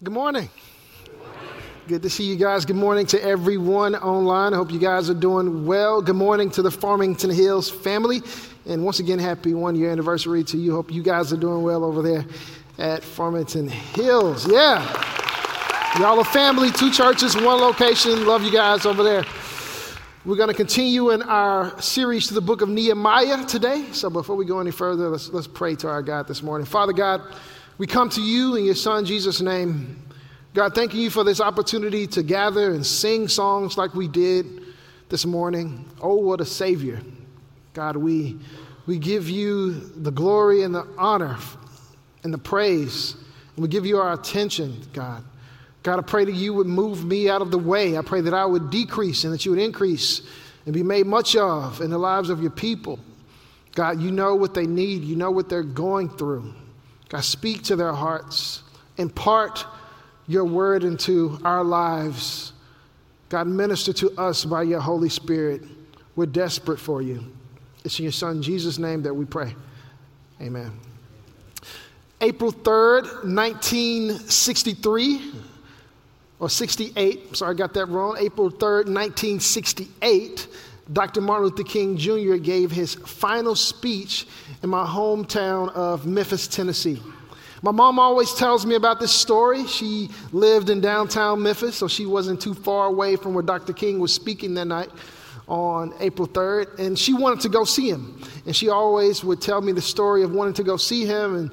Good morning. Good to see you guys. Good morning to everyone online. I hope you guys are doing well. Good morning to the Farmington Hills family. And once again, happy one year anniversary to you. Hope you guys are doing well over there at Farmington Hills. Yeah. Y'all a family, two churches, one location. Love you guys over there. We're going to continue in our series to the book of Nehemiah today. So before we go any further, let's, let's pray to our God this morning. Father God, we come to you in your Son Jesus' name. God, thanking you for this opportunity to gather and sing songs like we did this morning. Oh, what a Savior. God, we, we give you the glory and the honor and the praise. And we give you our attention, God. God, I pray that you would move me out of the way. I pray that I would decrease and that you would increase and be made much of in the lives of your people. God, you know what they need, you know what they're going through. God, speak to their hearts, impart your word into our lives. God, minister to us by your Holy Spirit. We're desperate for you. It's in your Son, Jesus' name, that we pray. Amen. April 3rd, 1963, or 68, sorry, I got that wrong. April 3rd, 1968, Dr. Martin Luther King Jr. gave his final speech in my hometown of Memphis, Tennessee. My mom always tells me about this story. She lived in downtown Memphis, so she wasn't too far away from where Dr. King was speaking that night on April 3rd, and she wanted to go see him. And she always would tell me the story of wanting to go see him, and,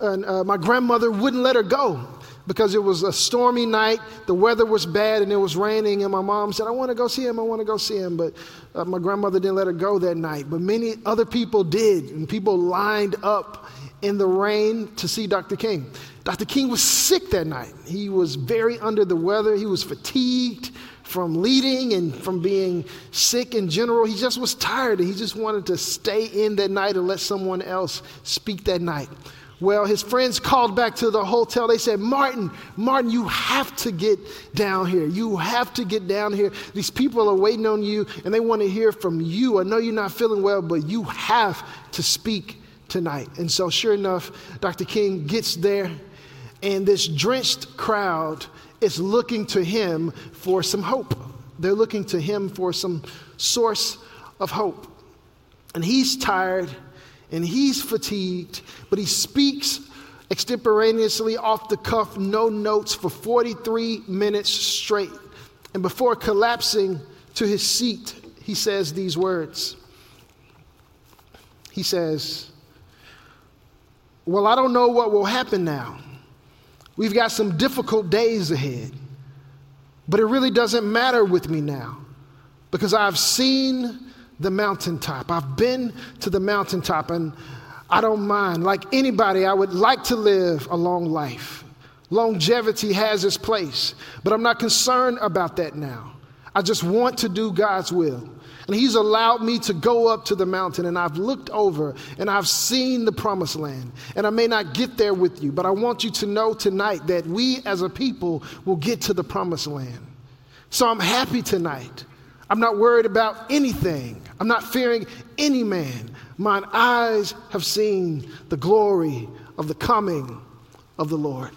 and uh, my grandmother wouldn't let her go because it was a stormy night, the weather was bad, and it was raining. And my mom said, I want to go see him, I want to go see him. But uh, my grandmother didn't let her go that night. But many other people did, and people lined up in the rain to see Dr. King. Dr. King was sick that night. He was very under the weather, he was fatigued from leading and from being sick in general. He just was tired and he just wanted to stay in that night and let someone else speak that night. Well, his friends called back to the hotel. They said, Martin, Martin, you have to get down here. You have to get down here. These people are waiting on you and they want to hear from you. I know you're not feeling well, but you have to speak tonight. And so, sure enough, Dr. King gets there, and this drenched crowd is looking to him for some hope. They're looking to him for some source of hope. And he's tired and he's fatigued, but he speaks extemporaneously off the cuff, no notes for 43 minutes straight. And before collapsing to his seat, he says these words. He says, Well, I don't know what will happen now. We've got some difficult days ahead. But it really doesn't matter with me now because I've seen the mountaintop. I've been to the mountaintop and I don't mind. Like anybody, I would like to live a long life. Longevity has its place, but I'm not concerned about that now. I just want to do God's will. And He's allowed me to go up to the mountain, and I've looked over and I've seen the promised land. And I may not get there with you, but I want you to know tonight that we as a people will get to the promised land. So I'm happy tonight. I'm not worried about anything. I'm not fearing any man. Mine eyes have seen the glory of the coming of the Lord.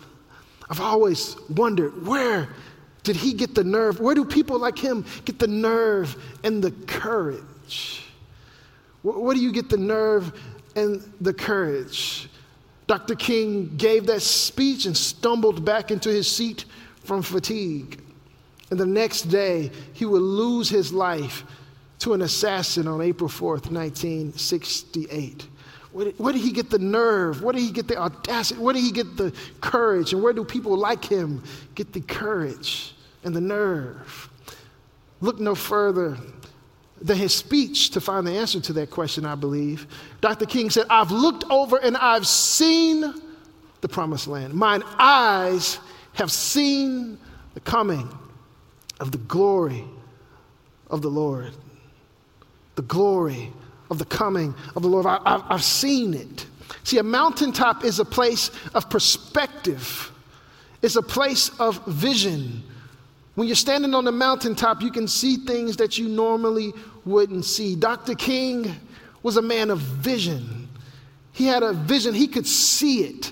I've always wondered where did he get the nerve? Where do people like him get the nerve and the courage? Where do you get the nerve and the courage? Dr. King gave that speech and stumbled back into his seat from fatigue. And the next day, he would lose his life to an assassin on April 4th, 1968. Where did, where did, he get the nerve? Where did he get the audacity? Where did he get the courage? And where do people like him get the courage and the nerve? Look no further than his speech to find the answer to that question, I believe. Dr. King said, I've looked over and I've seen the promised land. Mine eyes have seen the coming of the glory of the Lord. The glory of the coming of the Lord. I, have seen it. See, a mountaintop is a place of perspective, it's a place of vision. When you're standing on the mountaintop, you can see things that you normally wouldn't see. Dr. King was a man of vision. He had a vision, he could see it.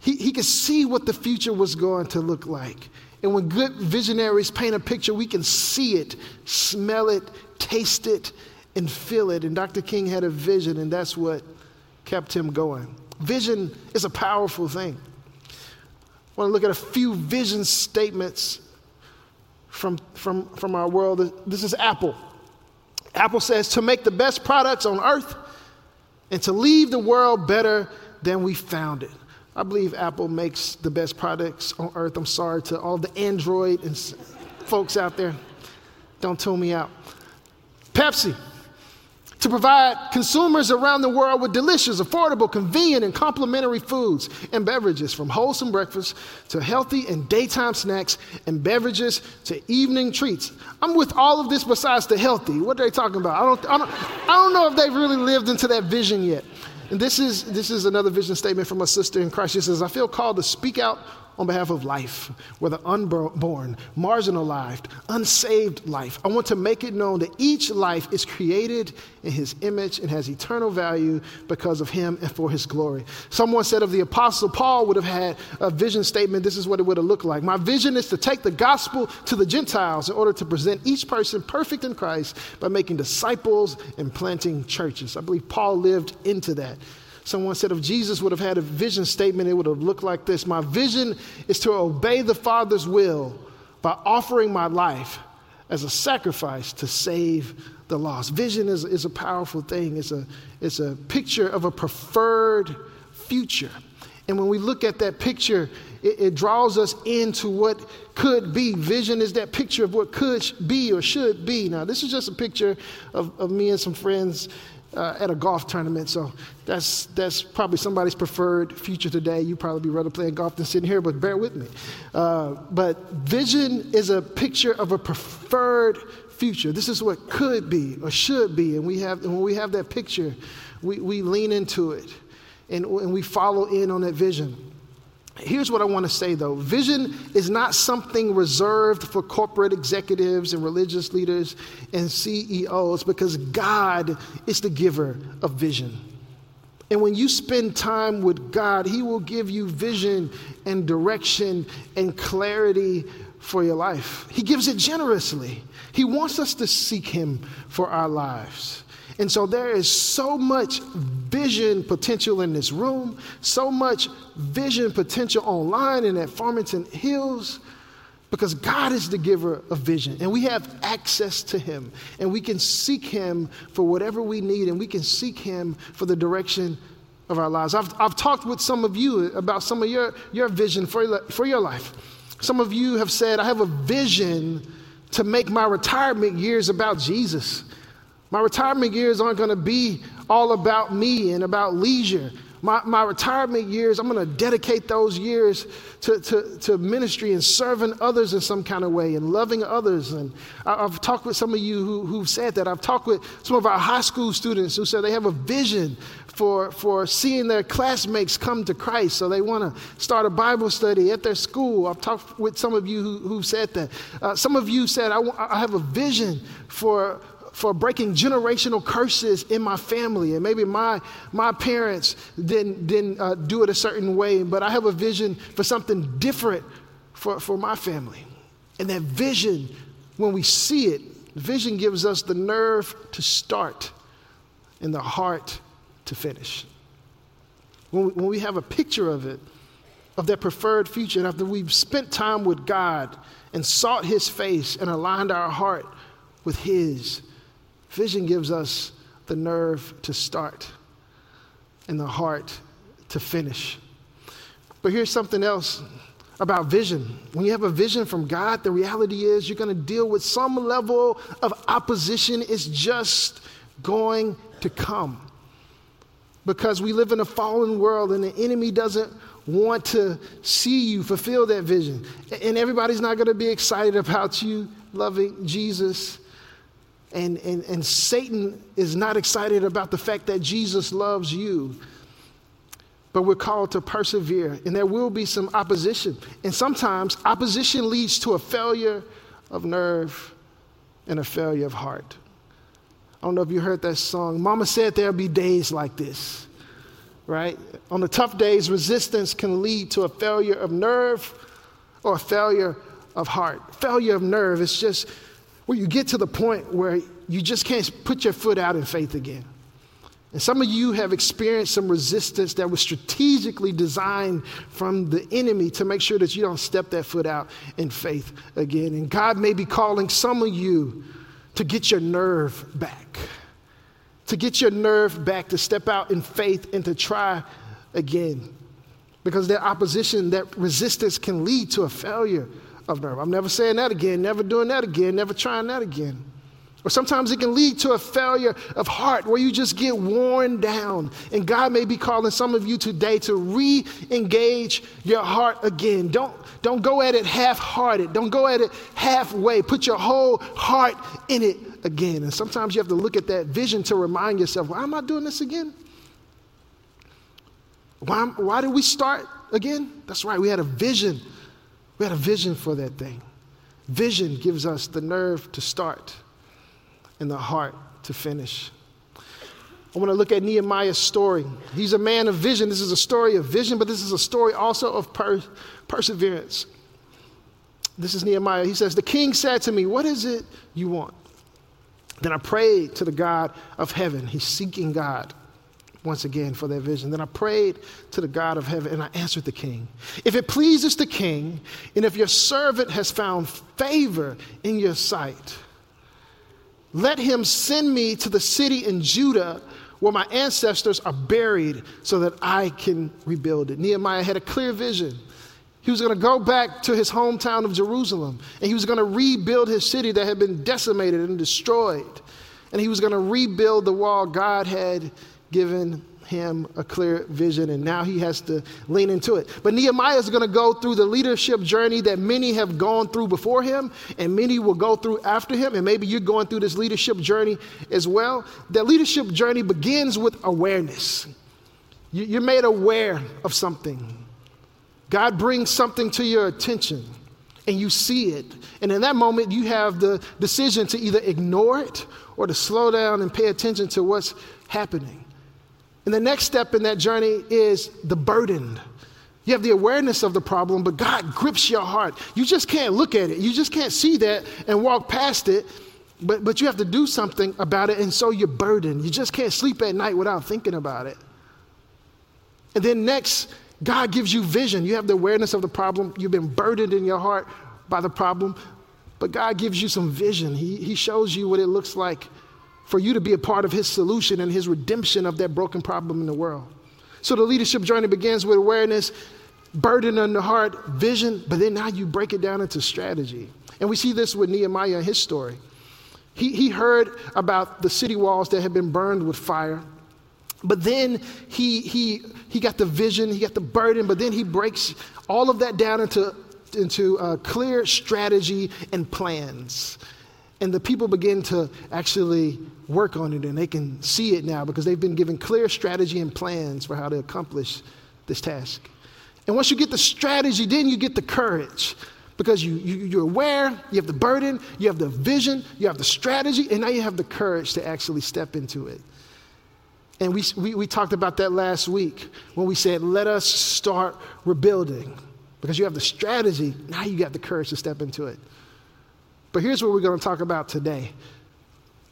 He, he could see what the future was going to look like. And when good visionaries paint a picture, we can see it, smell it, taste it, and feel it. And Dr. King had a vision, and that's what kept him going. Vision is a powerful thing. I want to look at a few vision statements from, from, from our world. This is Apple. Apple says to make the best products on earth and to leave the world better than we found it. I believe Apple makes the best products on earth. I'm sorry to all the Android and folks out there. Don't tune me out. Pepsi to provide consumers around the world with delicious, affordable, convenient, and complimentary foods and beverages, from wholesome breakfast to healthy and daytime snacks and beverages to evening treats. I'm with all of this besides the healthy. What are they talking about? I don't, I don't, I don't know if they've really lived into that vision yet. And this is, this is another vision statement from a sister in Christ. She says, I feel called to speak out on behalf of life, whether unborn, marginalized, unsaved life. I want to make it known that each life is created in his image and has eternal value because of him and for his glory. Someone said of the apostle Paul would have had a vision statement. This is what it would have looked like. My vision is to take the gospel to the Gentiles in order to present each person perfect in Christ by making disciples and planting churches. I believe Paul lived into that. Someone said if Jesus would have had a vision statement, it would have looked like this My vision is to obey the Father's will by offering my life as a sacrifice to save the lost. Vision is, is a powerful thing, it's a, it's a picture of a preferred future. And when we look at that picture, it, it, draws us into what could be. Vision is that picture of what could be or should be. Now, this is just a picture of, of me and some friends uh, at a golf tournament. So that's, that's probably somebody's preferred future today. You probably be rather playing golf than sitting here, but bear with me. Uh, but vision is a picture of a preferred future. This is what could be or should be. And, we have, and when we have that picture, we, we lean into it and, and we follow in on that vision. Here's what I want to say though vision is not something reserved for corporate executives and religious leaders and CEOs because God is the giver of vision. And when you spend time with God, He will give you vision and direction and clarity for your life. He gives it generously. He wants us to seek Him for our lives. And so there is so much vision potential in this room, so much vision potential online and at Farmington Hills because God is the giver of vision and we have access to Him and we can seek Him for whatever we need and we can seek Him for the direction of our lives. I've, I've talked with some of you about some of your, your vision for, for your life. Some of you have said, I have a vision to make my retirement years about Jesus. My retirement years aren't going to be all about me and about leisure. My, my retirement years, I'm going to dedicate those years to, to, to ministry and serving others in some kind of way and loving others. And I, have talked with some of you who, who've said that. I've talked with some of our high school students who said they have a vision for, for seeing their classmates come to Christ. So they want to start a Bible study at their school. I've talked with some of you who, who said that. Uh, some of you said, I, have a vision for, for breaking generational curses in my family. And maybe my, my parents didn't, didn't uh, do it a certain way, but I have a vision for something different for, for my family. And that vision, when we see it, vision gives us the nerve to start and the heart to finish. When we, when we have a picture of it, of that preferred future, and after we've spent time with God and sought His face and aligned our heart with His, Vision gives us the nerve to start and the heart to finish. But here's something else about vision. When you have a vision from God, the reality is you're going to deal with some level of opposition. It's just going to come. Because we live in a fallen world and the enemy doesn't want to see you fulfill that vision. And everybody's not going to be excited about you loving Jesus and, and, and Satan is not excited about the fact that Jesus loves you. But we're called to persevere, and there will be some opposition. And sometimes opposition leads to a failure of nerve and a failure of heart. I don't know if you heard that song. Mama said there'll be days like this. right? On the tough days, resistance can lead to a failure of nerve or a failure of heart. Failure of nerve is just where you get to the point where you just can't put your foot out in faith again. And some of you have experienced some resistance that was strategically designed from the enemy to make sure that you don't step that foot out in faith again. And God may be calling some of you to get your nerve back, to get your nerve back, to step out in faith and to try again. Because that opposition, that resistance can lead to a failure of nerve. I'm never saying that again, never doing that again, never trying that again. Or sometimes it can lead to a failure of heart where you just get worn down. And God may be calling some of you today to re engage your heart again. Don't, don't go at it half hearted, don't go at it halfway. Put your whole heart in it again. And sometimes you have to look at that vision to remind yourself why am I doing this again? Why, why did we start again? That's right, we had a vision. We had a vision for that thing. Vision gives us the nerve to start and the heart to finish. I want to look at Nehemiah's story. He's a man of vision. This is a story of vision, but this is a story also of per- perseverance. This is Nehemiah. He says, The king said to me, What is it you want? Then I prayed to the God of heaven. He's seeking God once again for that vision. Then I prayed to the God of heaven and I answered the king. If it pleases the king, and if your servant has found favor in your sight, let him send me to the city in Judah where my ancestors are buried so that I can rebuild it. Nehemiah had a clear vision. He was going to go back to his hometown of Jerusalem and he was going to rebuild his city that had been decimated and destroyed. And he was going to rebuild the wall God had given him a clear vision, and now he has to lean into it. But Nehemiah is going to go through the leadership journey that many have gone through before him, and many will go through after him. And maybe you're going through this leadership journey as well. That leadership journey begins with awareness. You're made aware of something. God brings something to your attention, and you see it. And in that moment, you have the decision to either ignore it or to slow down and pay attention to what's happening. And the next step in that journey is the burden. You have the awareness of the problem, but God grips your heart. You just can't look at it. You just can't see that and walk past it, but, but you have to do something about it, and so you're burdened. You just can't sleep at night without thinking about it. And then next, God gives you vision. You have the awareness of the problem. You've been burdened in your heart by the problem, but God gives you some vision. He, he shows you what it looks like for you to be a part of his solution and his redemption of that broken problem in the world. So the leadership journey begins with awareness, burden on the heart, vision, but then now you break it down into strategy. And we see this with Nehemiah and his story. He, he heard about the city walls that had been burned with fire. But then he, he, he got the vision, he got the burden, but then he breaks all of that down into, into a clear strategy and plans. And the people begin to actually work on it and they can see it now because they've been given clear strategy and plans for how to accomplish this task. And once you get the strategy, then you get the courage because you, you, are aware, you have the burden, you have the vision, you have the strategy, and now you have the courage to actually step into it. And we, we, we talked about that last week when we said, let us start rebuilding. Because you have the strategy, now you got the courage to step into it. But here's what we're going to talk about today.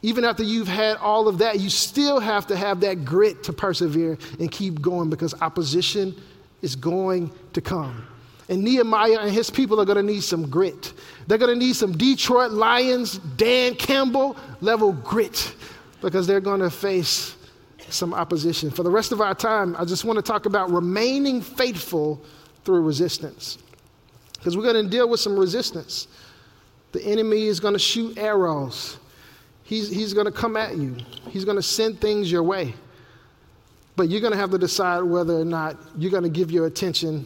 Even after you've had all of that, you still have to have that grit to persevere and keep going because opposition is going to come. And Nehemiah and his people are going to need some grit. They're going to need some Detroit Lions, Dan Campbell level grit because they're going to face some opposition. For the rest of our time, I just want to talk about remaining faithful through resistance because we're going to deal with some resistance. The enemy is going to shoot arrows. He's, he's going to come at you. He's going to send things your way. But you're going to have to decide whether or not you're going to give your attention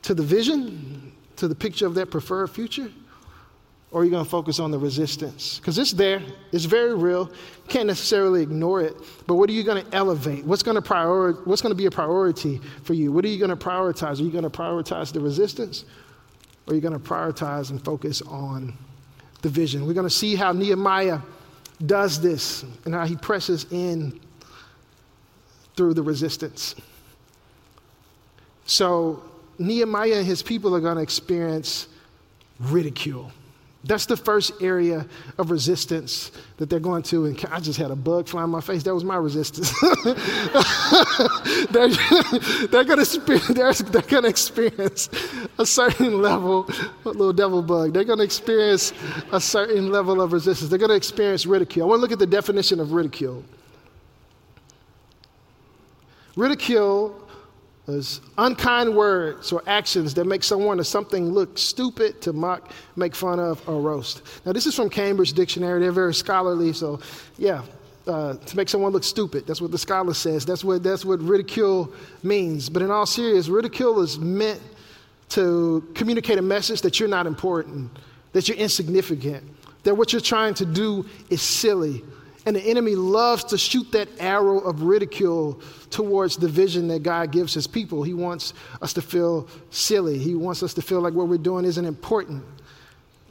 to the vision, to the picture of that preferred future, or you're going to focus on the resistance. Because it's there, it's very real. Can't necessarily ignore it. But what are you going to elevate? What's going to, priori- what's going to be a priority for you? What are you going to prioritize? Are you going to prioritize the resistance, or are you going to prioritize and focus on the vision? We're going to see how Nehemiah does this and how he presses in through the resistance. So Nehemiah and his people are going to experience ridicule. That's the first area of resistance that they're going to. And I just had a bug fly in my face. That was my resistance. they're, they're going to experience a certain level, a little devil bug. They're going to experience a certain level of resistance. They're going to experience ridicule. I want to look at the definition of ridicule. Ridicule is unkind words or actions that make someone or something look stupid, to mock, make fun of, or roast. Now, this is from Cambridge Dictionary. They're very scholarly, so yeah, uh, to make someone look stupid. That's what the scholar says. That's what, that's what ridicule means. But in all seriousness, ridicule is meant to communicate a message that you're not important, that you're insignificant, that what you're trying to do is silly and the enemy loves to shoot that arrow of ridicule towards the vision that God gives his people. He wants us to feel silly. He wants us to feel like what we're doing isn't important,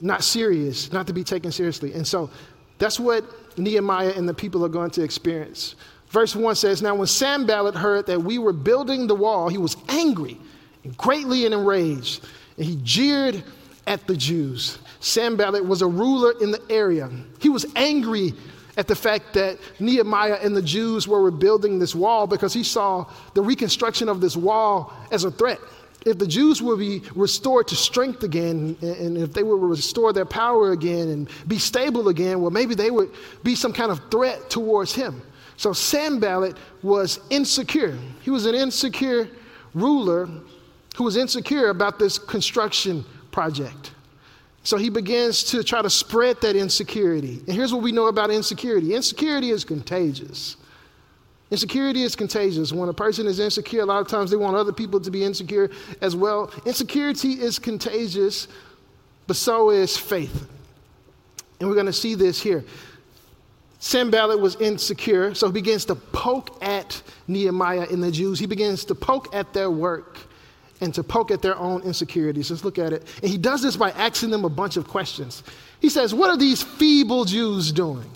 not serious, not to be taken seriously. And so that's what Nehemiah and the people are going to experience. Verse 1 says Now, when Sanballat heard that we were building the wall, he was angry and greatly enraged, and he jeered at the Jews. Sanballat was a ruler in the area. He was angry at the fact that Nehemiah and the Jews were rebuilding this wall because he saw the reconstruction of this wall as a threat. If the Jews would be restored to strength again, and if they would restore their power again and be stable again, well, maybe they would be some kind of threat towards him. So Sanballat was insecure. He was an insecure ruler who was insecure about this construction project. So he begins to try to spread that insecurity. And here's what we know about insecurity insecurity is contagious. Insecurity is contagious. When a person is insecure, a lot of times they want other people to be insecure as well. Insecurity is contagious, but so is faith. And we're going to see this here. Sanballat was insecure, so he begins to poke at Nehemiah and the Jews. He begins to poke at their work and to poke at their own insecurities. Let's look at it. And he does this by asking them a bunch of questions. He says, What are these feeble Jews doing?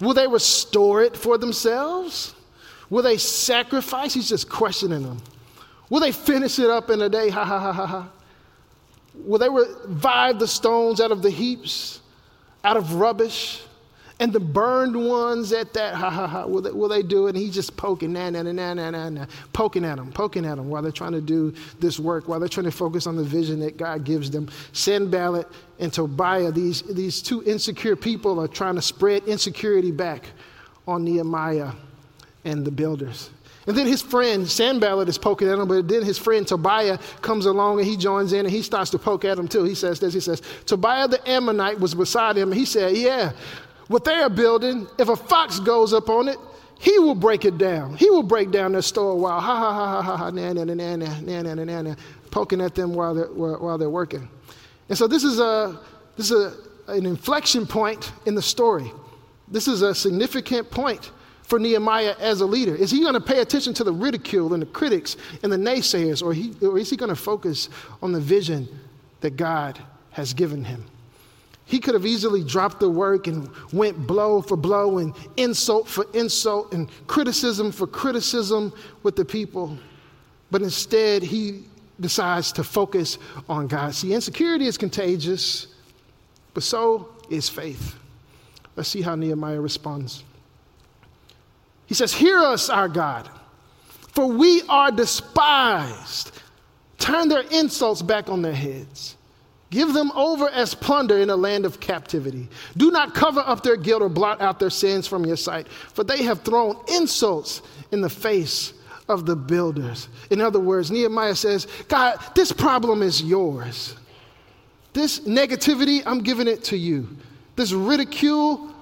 Will they restore it for themselves? Will they sacrifice? He's just questioning them. Will they finish it up in a day? Ha ha ha ha ha. Will they revive the stones out of the heaps, out of rubbish? And the burned ones at that, ha ha ha, will they, will they do it? And he's just poking, na na na na na na poking at them, poking at them while they're trying to do this work, while they're trying to focus on the vision that God gives them. Sanballat and Tobiah, these, these two insecure people are trying to spread insecurity back on Nehemiah and the builders. And then his friend Sanballat is poking at him, but then his friend Tobiah comes along and he joins in and he starts to poke at him too. He says this, he says, Tobiah the Ammonite was beside him. He said, Yeah, what they are building, if a fox goes up on it, he will break it down. He will break down their store while ha ha ha ha ha ha na na na na na na na na poking at them while they're while they're working. And so this is a this is a, an inflection point in the story. This is a significant point for Nehemiah as a leader. Is he going to pay attention to the ridicule and the critics and the naysayers, or, he, or is he going to focus on the vision that God has given him? He could have easily dropped the work and went blow for blow and insult for insult and criticism for criticism with the people. But instead, he decides to focus on God. See, insecurity is contagious, but so is faith. Let's see how Nehemiah responds. He says, Hear us, our God, for we are despised. Turn their insults back on their heads. Give them over as plunder in a land of captivity. Do not cover up their guilt or blot out their sins from your sight, for they have thrown insults in the face of the builders. In other words, Nehemiah says, God, this problem is yours. This negativity, I'm giving it to you. This ridicule,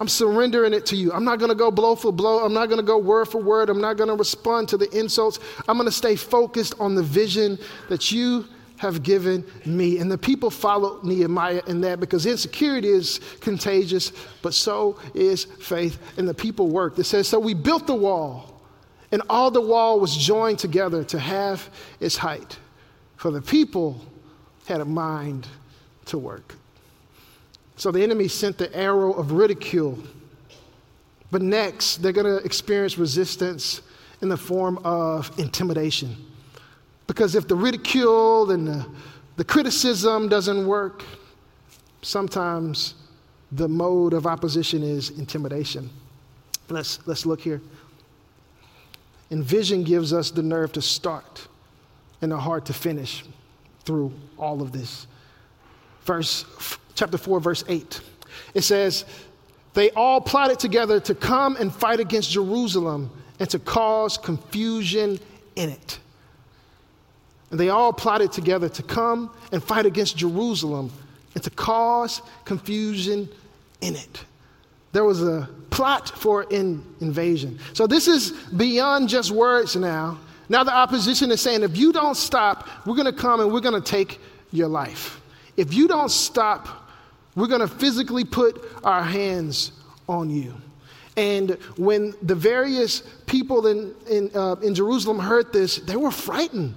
I'm surrendering it to you. I'm not going to go blow for blow. I'm not going to go word for word. I'm not going to respond to the insults. I'm going to stay focused on the vision that you have given me. And the people followed Nehemiah in that because insecurity is contagious, but so is faith. And the people worked. It says, So we built the wall, and all the wall was joined together to have its height. For the people had a mind to work. So the enemy sent the arrow of ridicule. But next, they're going to experience resistance in the form of intimidation. Because if the ridicule and the, the criticism doesn't work, sometimes the mode of opposition is intimidation. Let's, let's look here. And vision gives us the nerve to start and the heart to finish through all of this. Verse, chapter 4, verse 8. It says, They all plotted together to come and fight against Jerusalem and to cause confusion in it. And they all plotted together to come and fight against Jerusalem and to cause confusion in it. There was a plot for an invasion. So this is beyond just words now. Now the opposition is saying, if you don't stop, we're going to come and we're going to take your life. If you don't stop, we're going to physically put our hands on you. And when the various people in, in, uh, in Jerusalem heard this, they were frightened.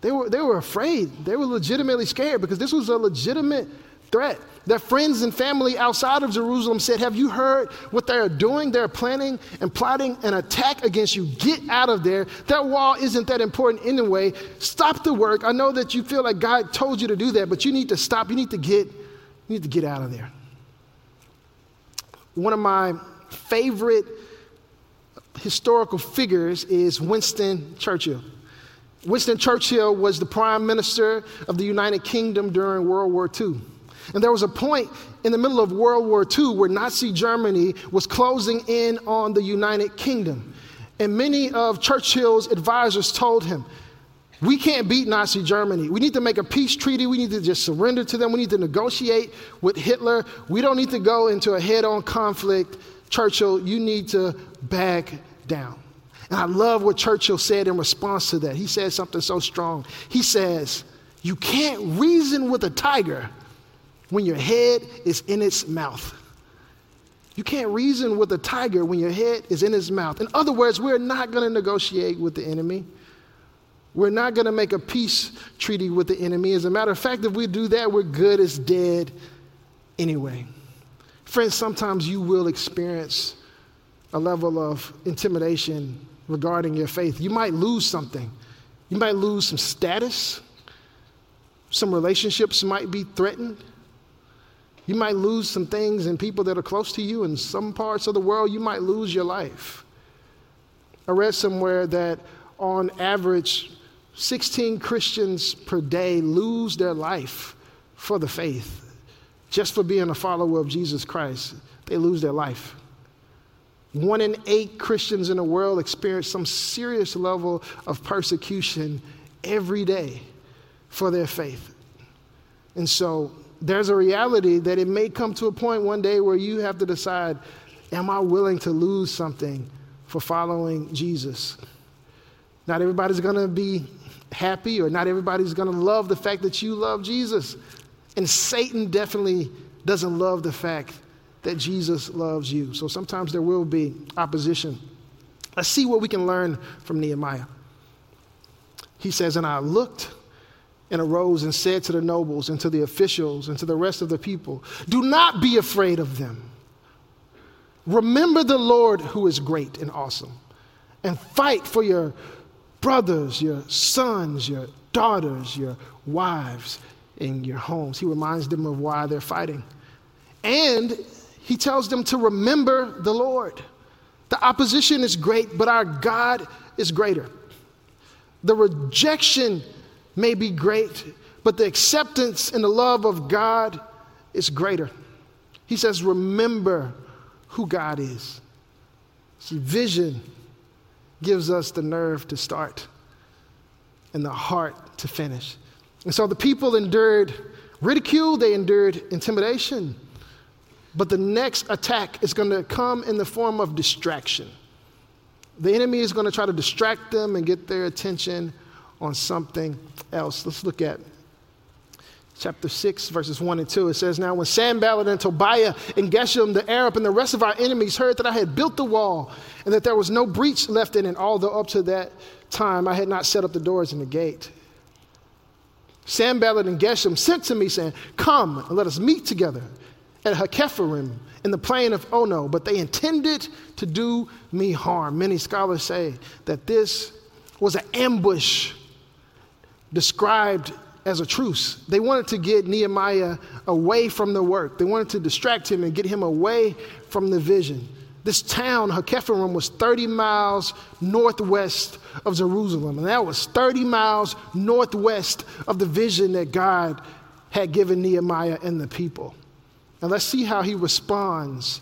They were, they were afraid. They were legitimately scared because this was a legitimate threat. Their friends and family outside of Jerusalem said, Have you heard what they're doing? They're planning and plotting an attack against you. Get out of there. That wall isn't that important anyway. Stop the work. I know that you feel like God told you to do that, but you need to stop. You need to get, you need to get out of there. One of my favorite historical figures is Winston Churchill. Winston Churchill was the prime minister of the United Kingdom during World War II. And there was a point in the middle of World War II where Nazi Germany was closing in on the United Kingdom. And many of Churchill's advisors told him, we can't beat Nazi Germany. We need to make a peace treaty. We need to just surrender to them. We need to negotiate with Hitler. We don't need to go into a head on conflict. Churchill, you need to back down. And I love what Churchill said in response to that. He said something so strong. He says, You can't reason with a tiger when your head is in its mouth. You can't reason with a tiger when your head is in its mouth. In other words, we're not going to negotiate with the enemy. We're not going to make a peace treaty with the enemy. As a matter of fact, if we do that, we're good as dead anyway. Friends, sometimes you will experience a level of intimidation regarding your faith. You might lose something. You might lose some status. Some relationships might be threatened. You might lose some things and people that are close to you. In some parts of the world, you might lose your life. I read somewhere that on average, 16 Christians per day lose their life for the faith. Just for being a follower of Jesus Christ, they lose their life. One in eight Christians in the world experience some serious level of persecution every day for their faith. And so there's a reality that it may come to a point one day where you have to decide am I willing to lose something for following Jesus? Not everybody's going to be happy, or not everybody's going to love the fact that you love Jesus. And Satan definitely doesn't love the fact that Jesus loves you. So sometimes there will be opposition. Let's see what we can learn from Nehemiah. He says, And I looked and arose and said to the nobles and to the officials and to the rest of the people, Do not be afraid of them. Remember the Lord who is great and awesome, and fight for your brothers, your sons, your daughters, your wives, and your homes. He reminds them of why they're fighting. And he tells them to remember the Lord. The opposition is great, but our God is greater. The rejection may be great, but the acceptance and the love of God is greater. He says, Remember who God is. See, vision gives us the nerve to start and the heart to finish. And so the people endured ridicule, they endured intimidation. But the next attack is going to come in the form of distraction. The enemy is going to try to distract them and get their attention on something else. Let's look at chapter 6, verses 1 and 2. It says, Now when Sanballat and Tobiah and Geshem the Arab and the rest of our enemies heard that I had built the wall and that there was no breach left in it, although up to that time I had not set up the doors and the gate. Sanballat and Geshem sent to me, saying, Come and let us meet together at Hakkephirim in the plain of Ono, but they intended to do me harm. Many scholars say that this was an ambush described as a truce. They wanted to get Nehemiah away from the work, they wanted to distract him and get him away from the vision. This town, Hakkephirim, was 30 miles northwest of Jerusalem, and that was 30 miles northwest of the vision that God had given Nehemiah and the people. Now let's see how he responds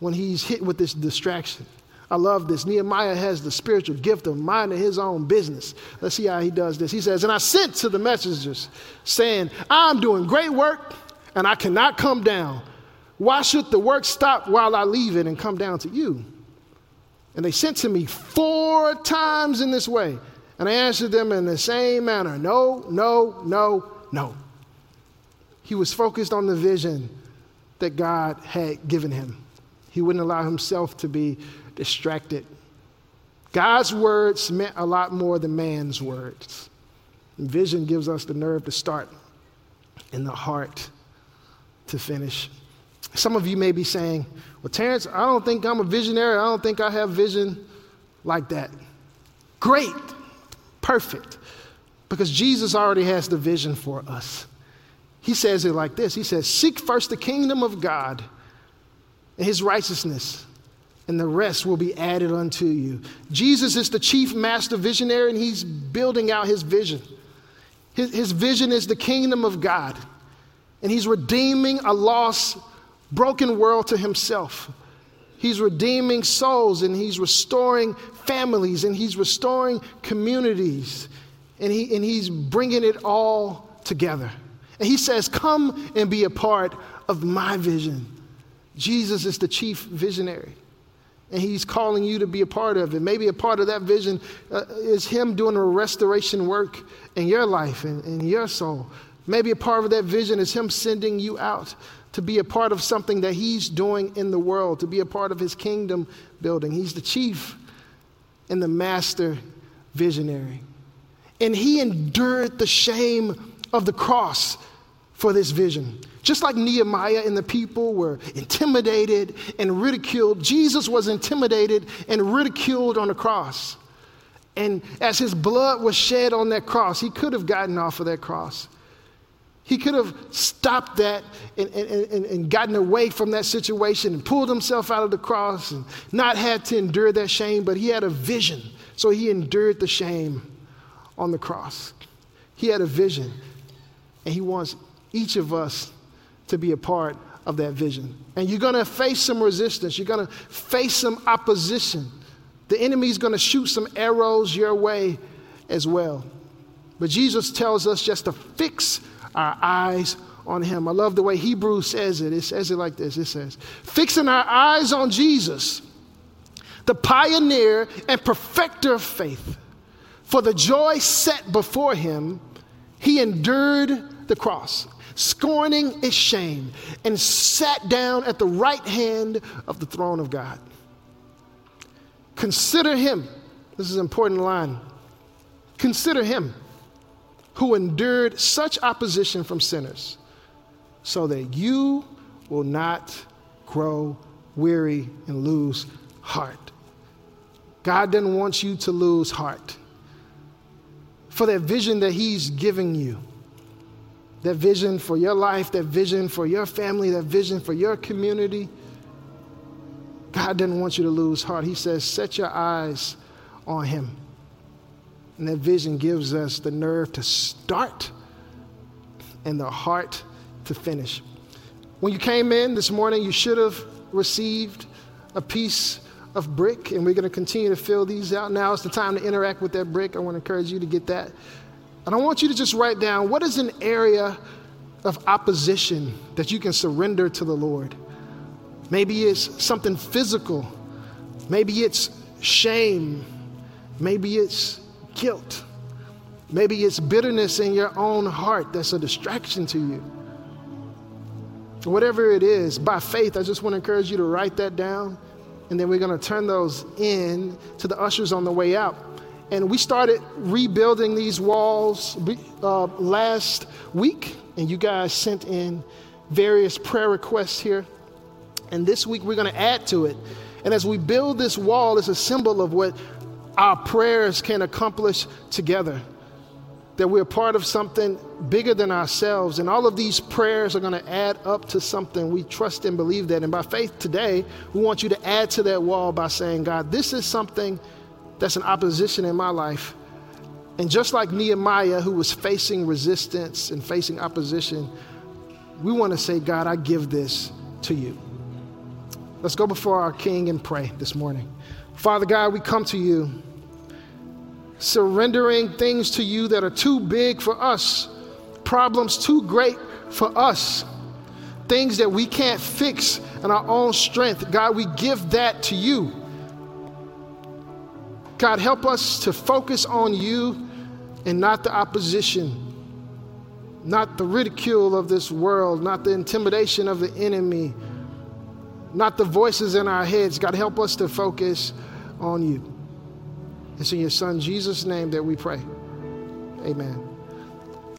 when he's hit with this distraction. I love this. Nehemiah has the spiritual gift of minding his own business. Let's see how he does this. He says, And I sent to the messengers, saying, I'm doing great work, and I cannot come down. Why should the work stop while I leave it and come down to you? And they sent to me four times in this way. And I answered them in the same manner no, no, no, no. He was focused on the vision that God had given him. He wouldn't allow himself to be distracted. God's words meant a lot more than man's words. Vision gives us the nerve to start and the heart to finish. Some of you may be saying, Well, Terence, I don't think I'm a visionary. I don't think I have vision like that. Great, perfect, because Jesus already has the vision for us. He says it like this He says, Seek first the kingdom of God and his righteousness and the rest will be added unto you. Jesus is the chief master visionary, and he's building out his vision. His, his vision is the kingdom of God, and he's redeeming a lost, broken world to himself. He's redeeming souls, and he's restoring families, and he's restoring communities, and, he, and he's bringing it all together. And he says, Come and be a part of my vision. Jesus is the chief visionary and He's calling you to be a part of it. Maybe a part of that vision uh, is Him doing a restoration work in your life and in your soul. Maybe a part of that vision is Him sending you out to be a part of something that He's doing in the world, to be a part of His kingdom building. He's the chief and the master visionary. And He endured the shame of the cross for this vision. Just like Nehemiah and the people were intimidated and ridiculed, Jesus was intimidated and ridiculed on the cross. And as his blood was shed on that cross, he could have gotten off of that cross. He could have stopped that and, and, and, gotten away from that situation and pulled himself out of the cross and not had to endure that shame, but he had a vision. So he endured the shame on the cross. He had a vision, and he wants each of us to be a part of that vision. And you're going to face some resistance, you're going to face some opposition. The enemy's going to shoot some arrows your way as well. But Jesus tells us just to fix our eyes on him. I love the way Hebrews says it. It says it like this it says, fixing our eyes on Jesus, the pioneer and perfecter of faith. For the joy set before him, he endured the cross scorning its shame, and sat down at the right hand of the throne of God. Consider him, this is an important line. Consider him who endured such opposition from sinners, so that you will not grow weary and lose heart. God doesn't want you to lose heart for that vision that He's giving you that vision for your life, that vision for your family, that vision for your community. God doesn't want you to lose heart. He says, set your eyes on Him. And that vision gives us the nerve to start and the heart to finish. When you came in this morning, you should have received a piece of brick, and we're going to continue to fill these out. Now is the time to interact with that brick. I want to encourage you to get that. And I want you to just write down what is an area of opposition that you can surrender to the Lord. Maybe it's something physical, maybe it's shame, maybe it's guilt, maybe it's bitterness in your own heart that's a distraction to you. Whatever it is, by faith, I just want to encourage you to write that down. And then we're going to turn those in to the ushers on the way out. And we started rebuilding these walls uh, last week, and you guys sent in various prayer requests here. And this week we're going to add to it. And as we build this wall, it's a symbol of what our prayers can accomplish together. that we're part of something bigger than ourselves. And all of these prayers are going to add up to something. We trust and believe that. And by faith today, we want you to add to that wall by saying, God, this is something that's an opposition in my life. And just like Nehemiah, who was facing resistance and facing opposition, we want to say, God, I give this to you. Let's go before our King and pray this morning. Father God, we come to you surrendering things to you that are too big for us, problems too great for us, things that we can't fix in our own strength. God, we give that to you. God, help us to focus on you and not the opposition, not the ridicule of this world, not the intimidation of the enemy, not the voices in our heads. God, help us to focus on you. It's in your son Jesus' name that we pray. Amen.